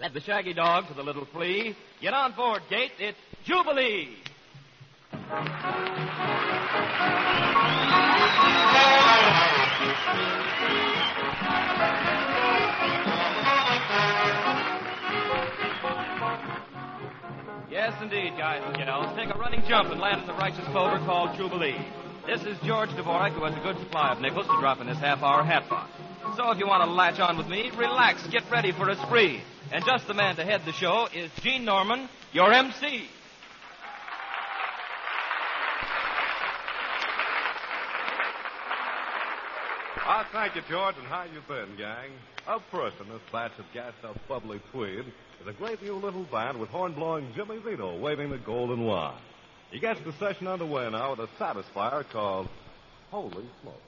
Said the shaggy dog to the little flea, Get on board, Gate, it's Jubilee! Yes, indeed, guys and gals. Take a running jump and land in the righteous clover called Jubilee. This is George Dvorak, who has a good supply of nickels to drop in this half-hour hat box. So if you want to latch on with me, relax, get ready for a spree. And just the man to head the show is Gene Norman, your MC. Ah, thank you, George, and how you been, gang? Up first in this batch of gassed up bubbly tweed is a great new little band with horn-blowing Jimmy Zito waving the golden wand. He gets the session underway now with a satisfier called Holy Smoke.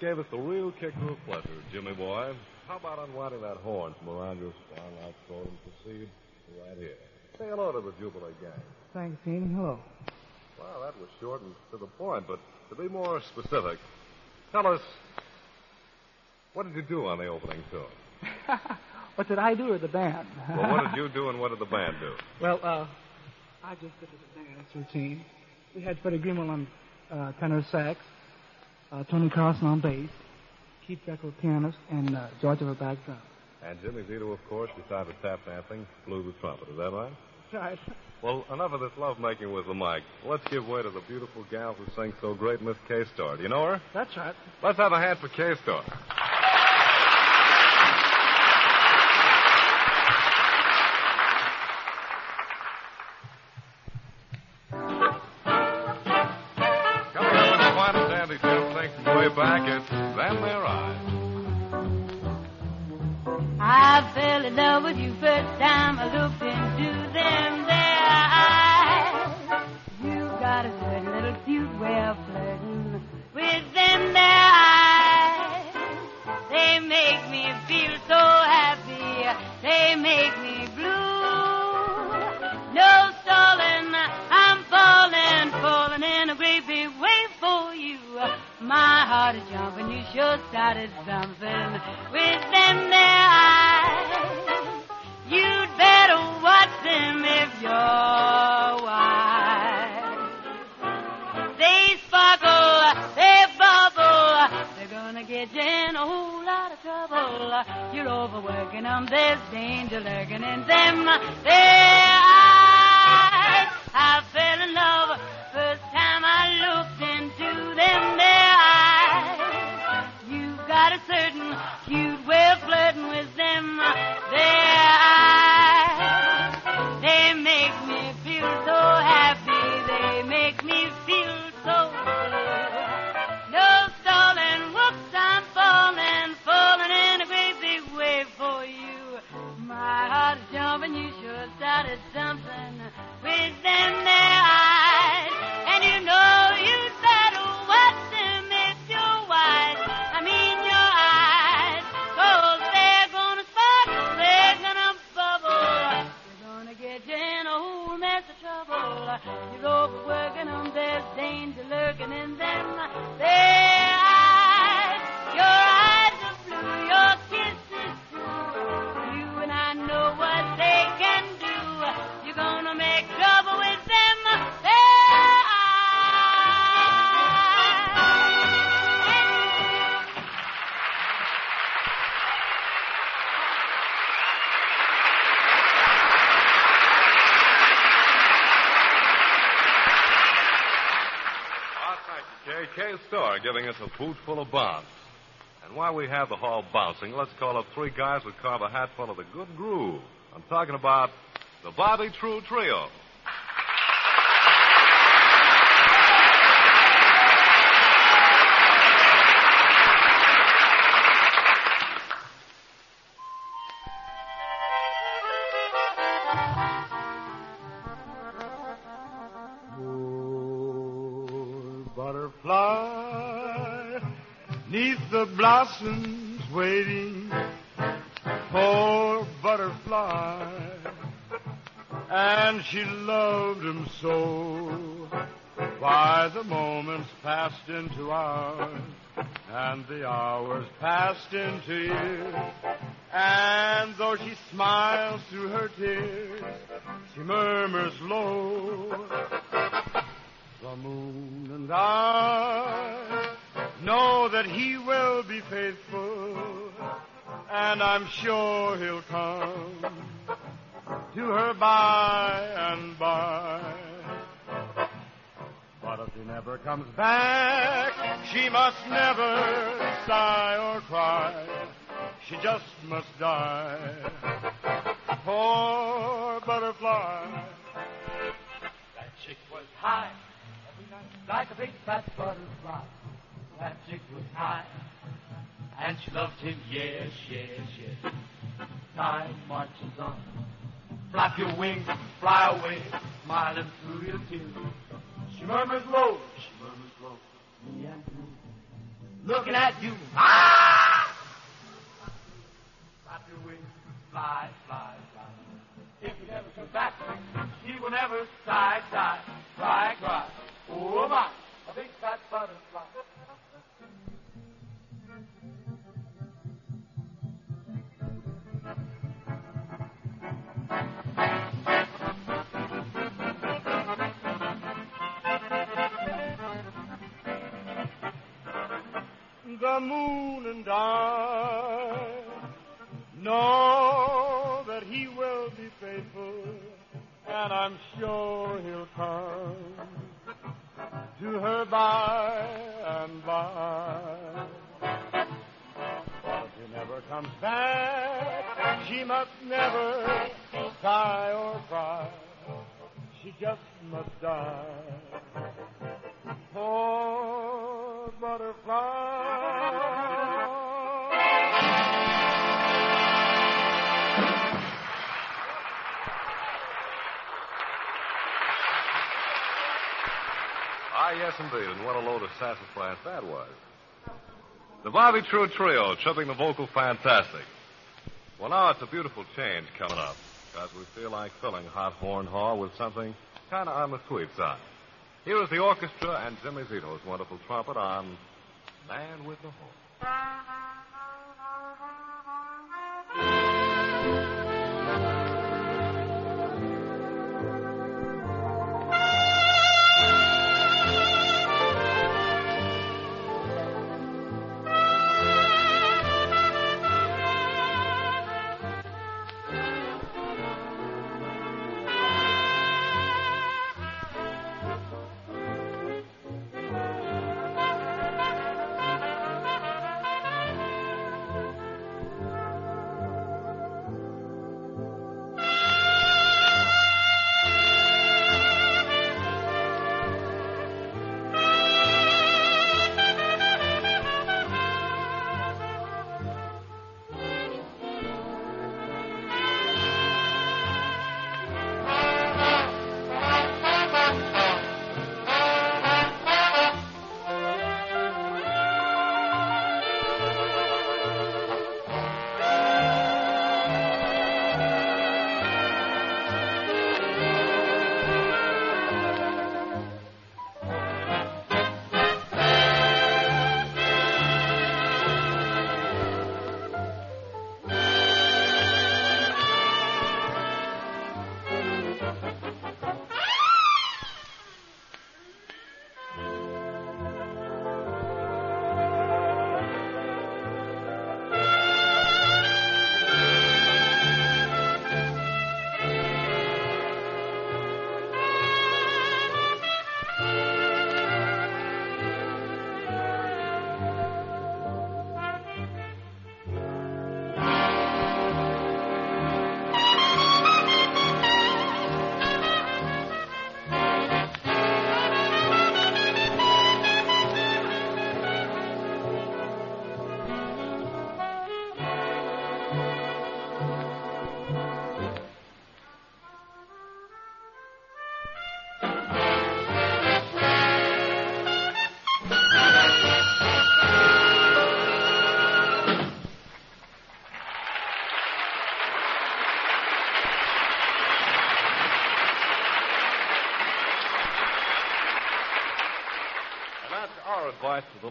Gave us the real kicker of pleasure, Jimmy boy. How about unwinding that horn from around your starlight throat and proceed right here? Say hello to the Jubilee gang. Thanks, Gene. Hello. Well, that was short and to the point, but to be more specific, tell us, what did you do on the opening tune? what did I do or the band? well, what did you do and what did the band do? Well, uh, I just did the dance routine. We had Freddie Greenwell on uh, tenor sax, uh, Tony Carlson on bass, Keith Becker pianist, and uh, George over back drum. And Jimmy Zito, of course, besides the tap dancing, blew the trumpet. Is that right? Right. Well, enough of this lovemaking with the mic. Let's give way to the beautiful gal who sings so great, Miss Kay Starr. Do you know her? That's right. Let's have a hand for Kay Starr. Started something with them there eyes. You'd better watch them if you're wise. They sparkle, they bubble, they're gonna get you in a whole lot of trouble. You're overworking them, there's danger lurking in them. Their eyes, I fell in love first time I looked into them. Their eyes, You're overworking them, there's danger lurking in them. Their you, giving us a boot full of bounce. And while we have the hall bouncing, let's call up three guys who carve a hat full of the good groove. I'm talking about the Bobby Troup Trio. Blossoms waiting. for butterfly, and she loved him so. Why the moments passed into hours, and the hours passed into years. And though she smiles through her tears, she murmurs low. The moon and I know that he and I'm sure he'll come to her by and by. But if he never comes back, she must never sigh or cry. She just must die. Poor butterfly. That chick was high, every night, like a big fat butterfly. That chick was high, and she loved him, yes, yes, yes. Time marches on. Flap your wings, fly away, smiling through your tears. She murmurs low, she murmurs low. Me and you, looking at you. Ah! Flap your wings, fly, fly, fly. If you never come back, she will never sigh, sigh, cry, cry. Oh my, a big fat butterfly. The moon and I know that he will be faithful, and I'm sure he'll come to her by and by. But if he never comes back, she must never sigh or cry. She just must die. Poor butterfly. Ah, yes, indeed. And what a load of sassafras that was. The Bobby Troup Trio, chubbing the vocal fantastic. Well, now it's a beautiful change coming up, because we feel like filling Hot Horn Hall with something kind of on the sweet side. Here is the orchestra and Jimmy Zito's wonderful trumpet on Man with the Horn.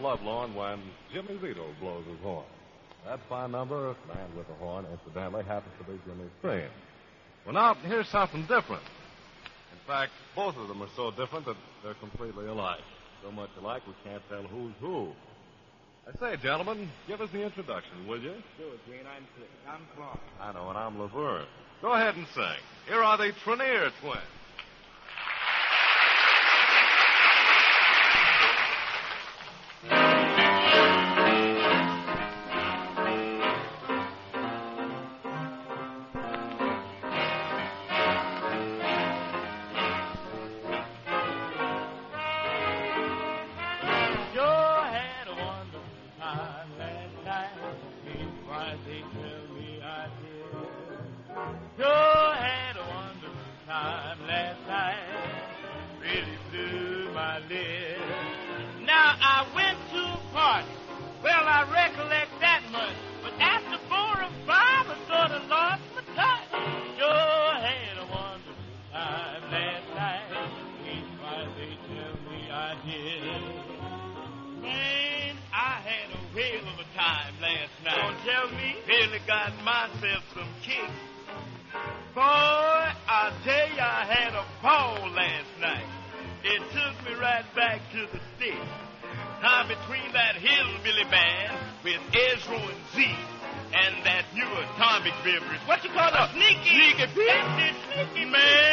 Advice to the love lawn when Jimmy Zito blows his horn. That fine number, Man with the Horn, incidentally, happens to be Jimmy's theme. Well, now, here's something different. In fact, both of them are so different that they're completely alike. So much alike we can't tell who's who. I say, gentlemen, give us the introduction, will you? Sure, Gene. I'm Slick. I'm Clark. I know, and I'm Laverne. Go ahead and sing. Here are the Trenier twins. to the stage. Now between that hillbilly band with Ezra and Zeke and that new atomic beverage. What you call a? Sneaky, sneaky, sneaky man.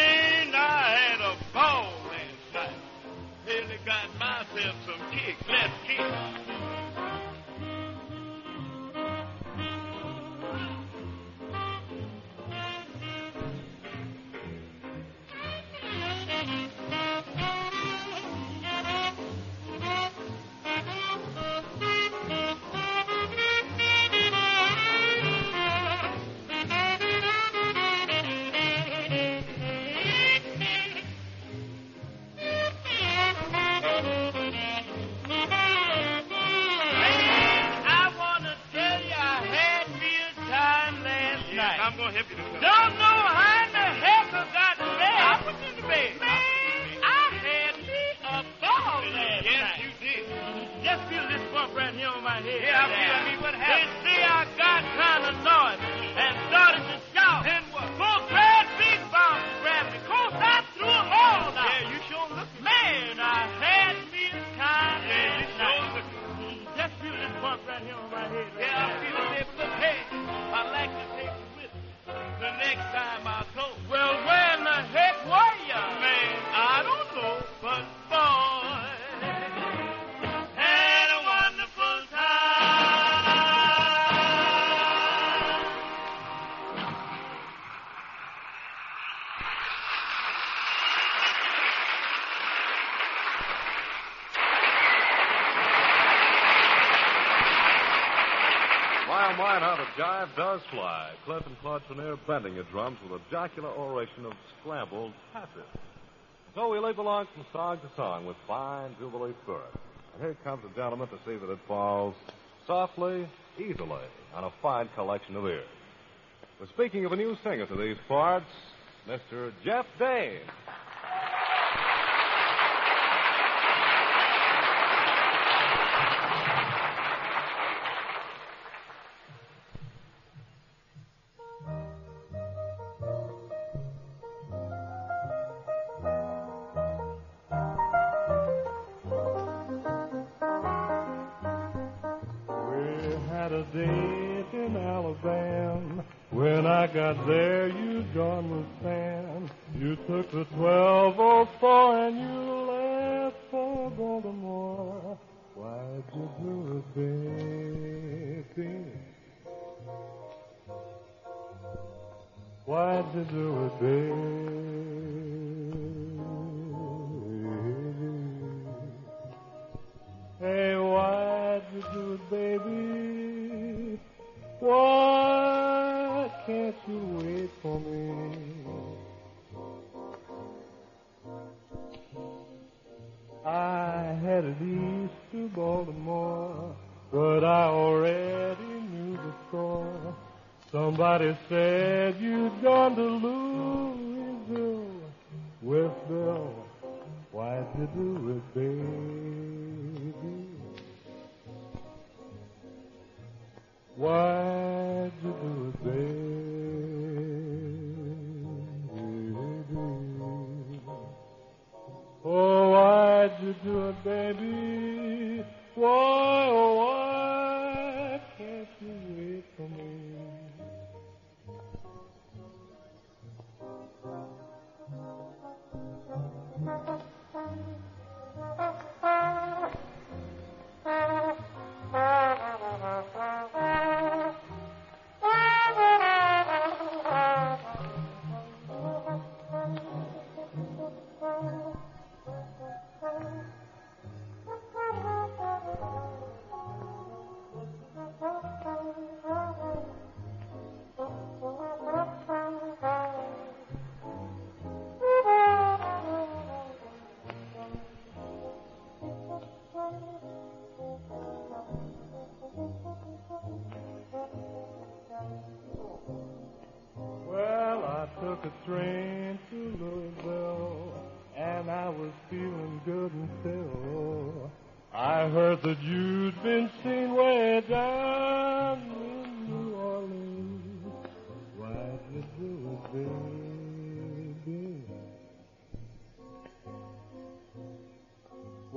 Don't know how in the heck I got to bed. I was in the bed. Man, I had me a ball last yes, night. Yes, you did. Just feel this bump right here on my head. Yeah, I'm feeling me. What happened? Does fly. Cliff and Claude Trenier bending the drums with a jocular oration of scrambled passes. So we leap along from song to song with fine jubilee spirit. And here comes a gentleman to see that it falls softly, easily, on a fine collection of ears. We're speaking of a new singer to these parts, Mr. Jeff Dane.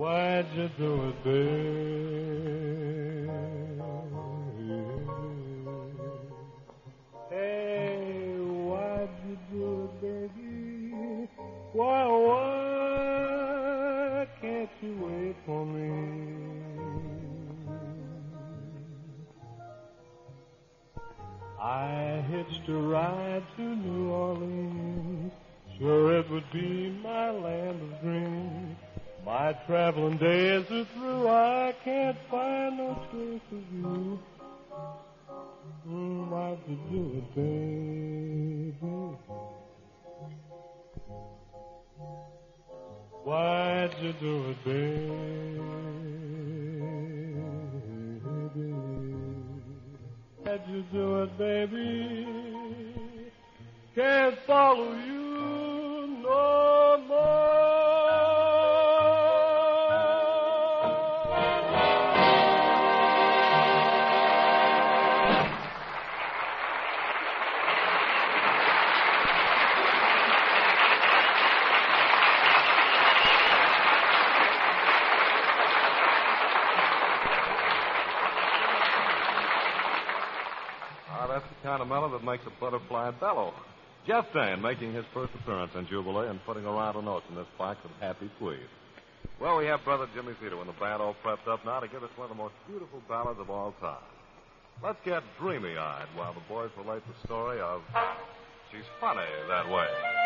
Why'd you do it, babe? Ah, kind of melody that makes a butterfly bellow. Jeff Dane making his first appearance in Jubilee and putting a round of notes in this box of Happy Tweed. Well, we have Brother Jimmy Zito and the band all prepped up now to give us one of the most beautiful ballads of all time. Let's get dreamy eyed while the boys relate the story of She's Funny That Way.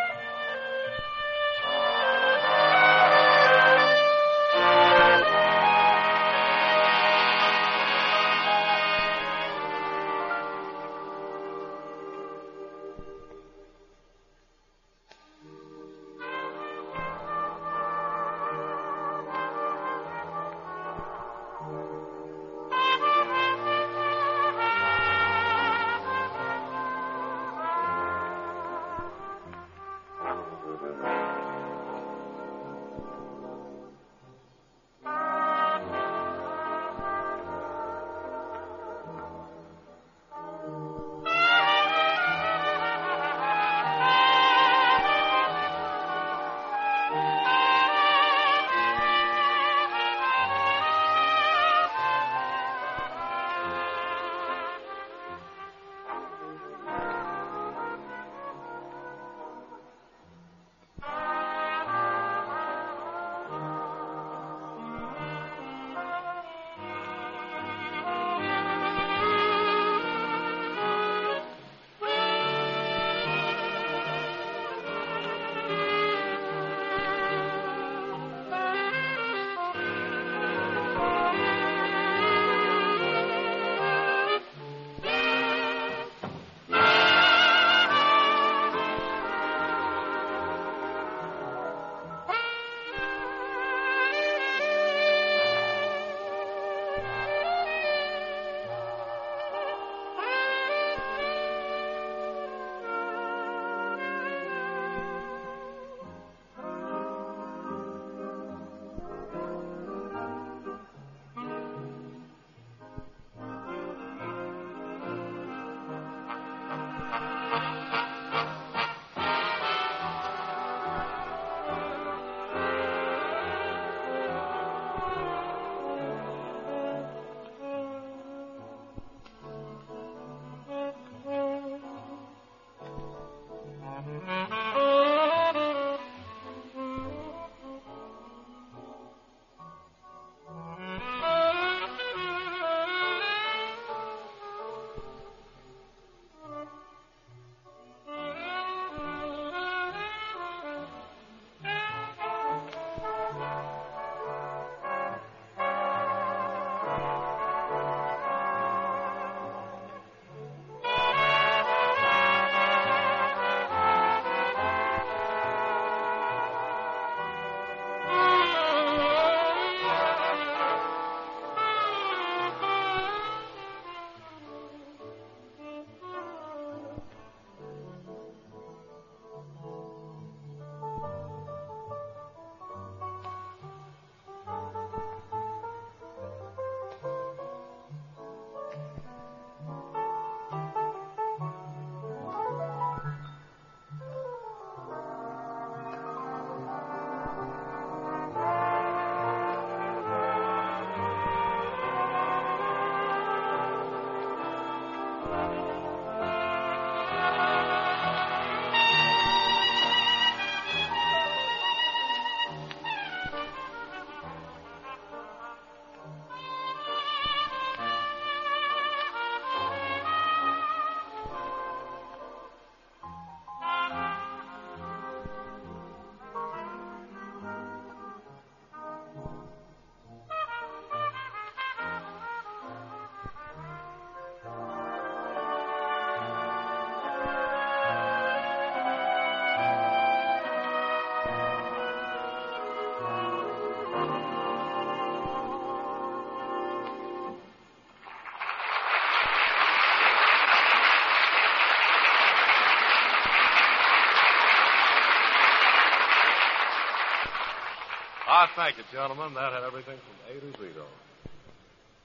Thank you, gentlemen. That had everything from A to Zero.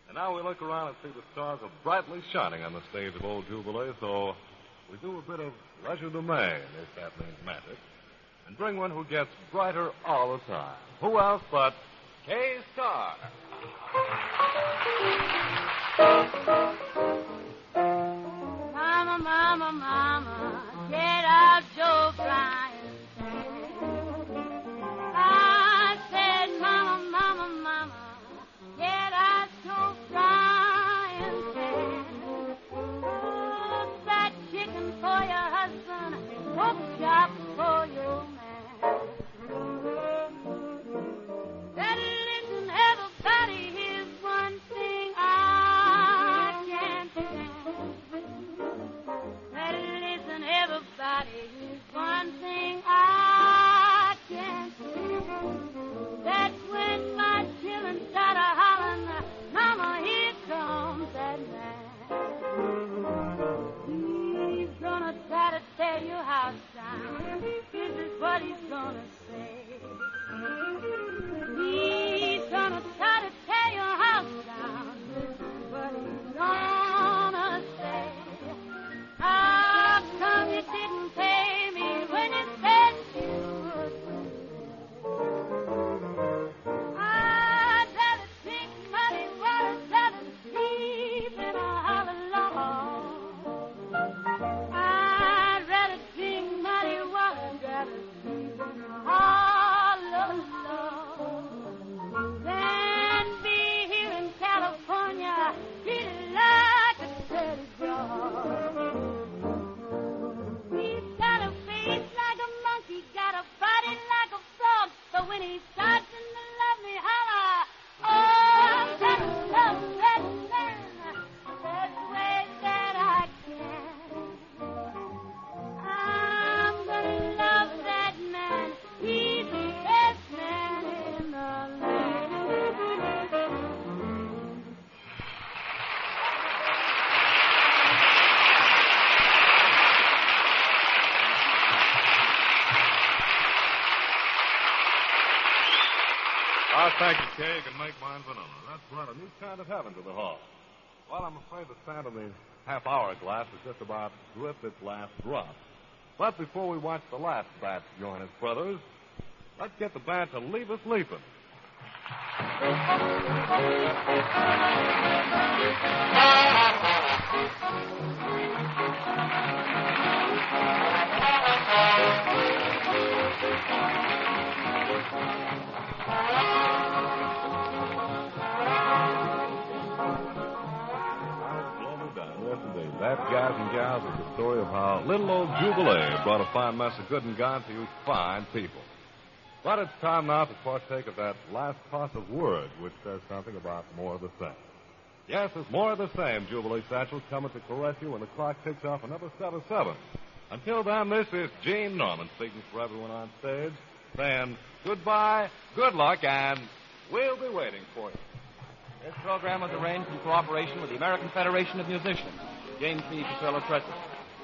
And now we look around and see the stars are brightly shining on the stage of Old Jubilee, so we do a bit of legerdemain, if that means magic, and bring one who gets brighter all the time. Who else but Kay Starr? Mama, mama, mama, get out your frying The sand in the half-hour glass has just about dripped its last drop. But before we watch the last batch join its brothers, let's get the band to leave us leaping. Yes, story of how little old Jubilee brought a fine mess of good and gone to you fine people. But it's time now to partake of that last of words, which says something about more of the same. Yes, it's more of the same, Jubilee Satchel, coming to caress you when the clock ticks off another 7-7. Until then, this is Gene Norman speaking for everyone on stage, saying goodbye, good luck, and we'll be waiting for you. This program was arranged in cooperation with the American Federation of Musicians, James B. Petrillo President.